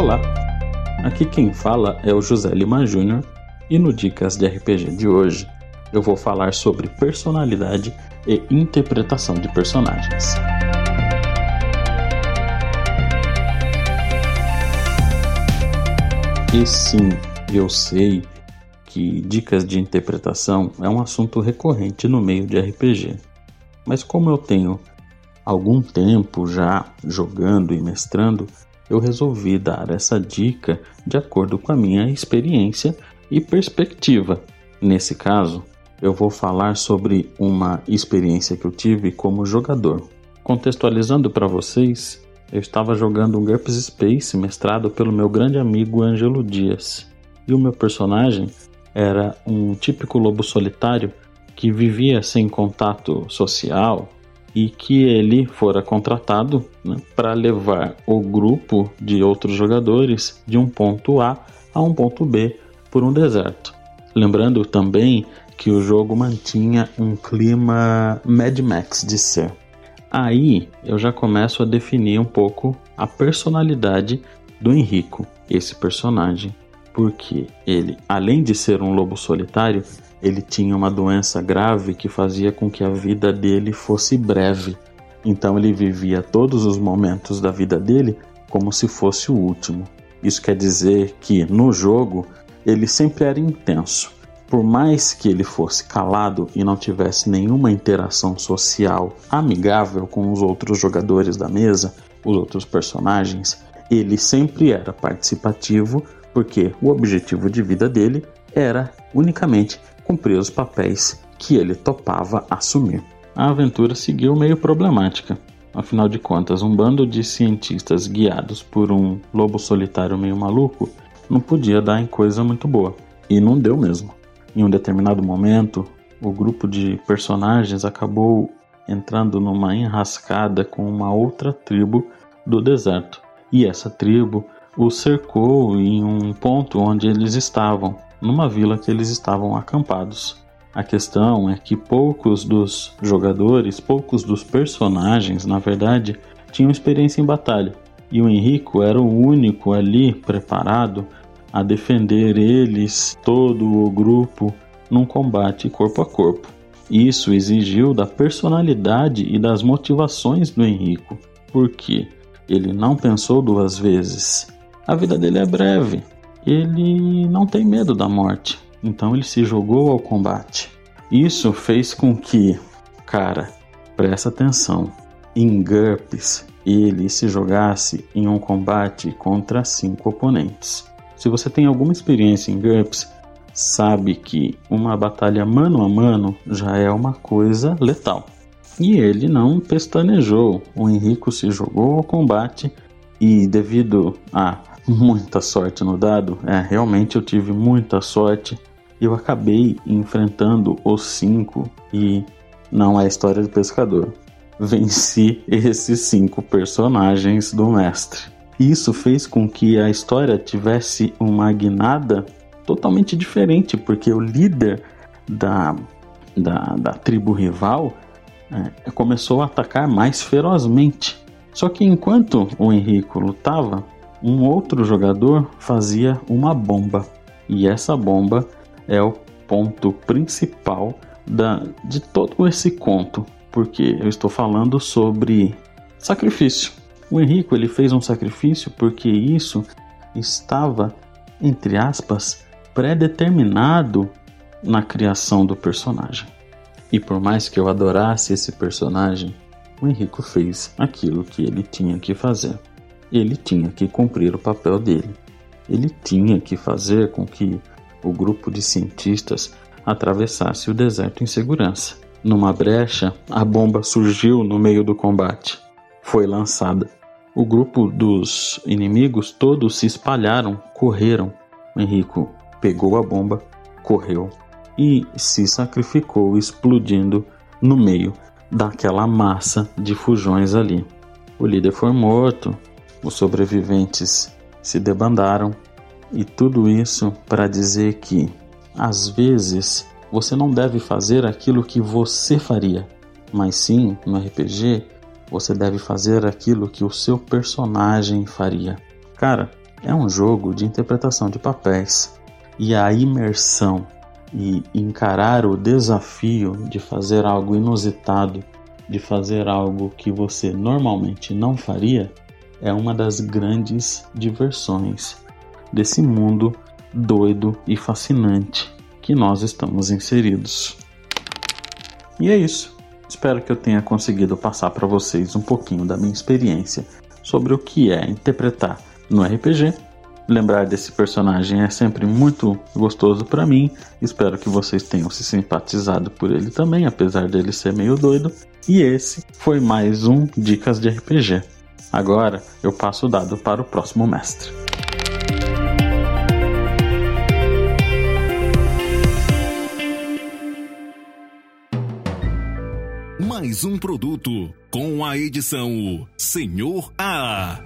Olá, aqui quem fala é o José Lima Júnior e no Dicas de RPG de hoje eu vou falar sobre personalidade e interpretação de personagens. E sim, eu sei que dicas de interpretação é um assunto recorrente no meio de RPG. Mas como eu tenho algum tempo já jogando e mestrando, eu resolvi dar essa dica de acordo com a minha experiência e perspectiva. Nesse caso, eu vou falar sobre uma experiência que eu tive como jogador. Contextualizando para vocês, eu estava jogando um GURPS Space mestrado pelo meu grande amigo Ângelo Dias. E o meu personagem era um típico lobo solitário que vivia sem contato social e que ele fora contratado né, para levar o grupo de outros jogadores de um ponto A a um ponto B por um deserto. Lembrando também que o jogo mantinha um clima Mad Max de ser. Aí eu já começo a definir um pouco a personalidade do Henrico, esse personagem, porque ele, além de ser um lobo solitário, ele tinha uma doença grave que fazia com que a vida dele fosse breve. Então ele vivia todos os momentos da vida dele como se fosse o último. Isso quer dizer que no jogo ele sempre era intenso. Por mais que ele fosse calado e não tivesse nenhuma interação social amigável com os outros jogadores da mesa, os outros personagens, ele sempre era participativo porque o objetivo de vida dele era unicamente cumprir os papéis que ele topava assumir. A aventura seguiu meio problemática. Afinal de contas, um bando de cientistas guiados por um lobo solitário meio maluco não podia dar em coisa muito boa. E não deu mesmo. Em um determinado momento, o grupo de personagens acabou entrando numa enrascada com uma outra tribo do deserto. E essa tribo o cercou em um ponto onde eles estavam, numa vila que eles estavam acampados. A questão é que poucos dos jogadores, poucos dos personagens, na verdade, tinham experiência em batalha. E o Henrico era o único ali preparado a defender eles, todo o grupo, num combate corpo a corpo. Isso exigiu da personalidade e das motivações do Henrico, porque ele não pensou duas vezes. A vida dele é breve, ele não tem medo da morte, então ele se jogou ao combate. Isso fez com que, cara, presta atenção, em GURPS ele se jogasse em um combate contra cinco oponentes. Se você tem alguma experiência em GURPS, sabe que uma batalha mano a mano já é uma coisa letal. E ele não pestanejou. O Henrico se jogou ao combate e devido a muita sorte no dado, é, realmente eu tive muita sorte. Eu acabei enfrentando os cinco e não é a história do pescador. Venci esses cinco personagens do mestre. Isso fez com que a história tivesse uma guinada totalmente diferente, porque o líder da, da, da tribo rival é, começou a atacar mais ferozmente. Só que enquanto o Henrico lutava, um outro jogador fazia uma bomba. E essa bomba é o ponto principal da, de todo esse conto, porque eu estou falando sobre sacrifício. O Henrico ele fez um sacrifício porque isso estava, entre aspas, predeterminado na criação do personagem. E por mais que eu adorasse esse personagem, o Henrico fez aquilo que ele tinha que fazer. Ele tinha que cumprir o papel dele. Ele tinha que fazer com que o grupo de cientistas atravessasse o deserto em segurança. Numa brecha, a bomba surgiu no meio do combate. Foi lançada o grupo dos inimigos todos se espalharam, correram. Henrico pegou a bomba, correu e se sacrificou, explodindo no meio daquela massa de fujões ali. O líder foi morto, os sobreviventes se debandaram e tudo isso para dizer que às vezes você não deve fazer aquilo que você faria, mas sim no RPG você deve fazer aquilo que o seu personagem faria. Cara, é um jogo de interpretação de papéis e a imersão e encarar o desafio de fazer algo inusitado, de fazer algo que você normalmente não faria, é uma das grandes diversões desse mundo doido e fascinante que nós estamos inseridos. E é isso. Espero que eu tenha conseguido passar para vocês um pouquinho da minha experiência sobre o que é interpretar no RPG. Lembrar desse personagem é sempre muito gostoso para mim. Espero que vocês tenham se simpatizado por ele também, apesar dele ser meio doido. E esse foi mais um Dicas de RPG. Agora eu passo o dado para o próximo mestre. mais um produto com a edição Senhor A.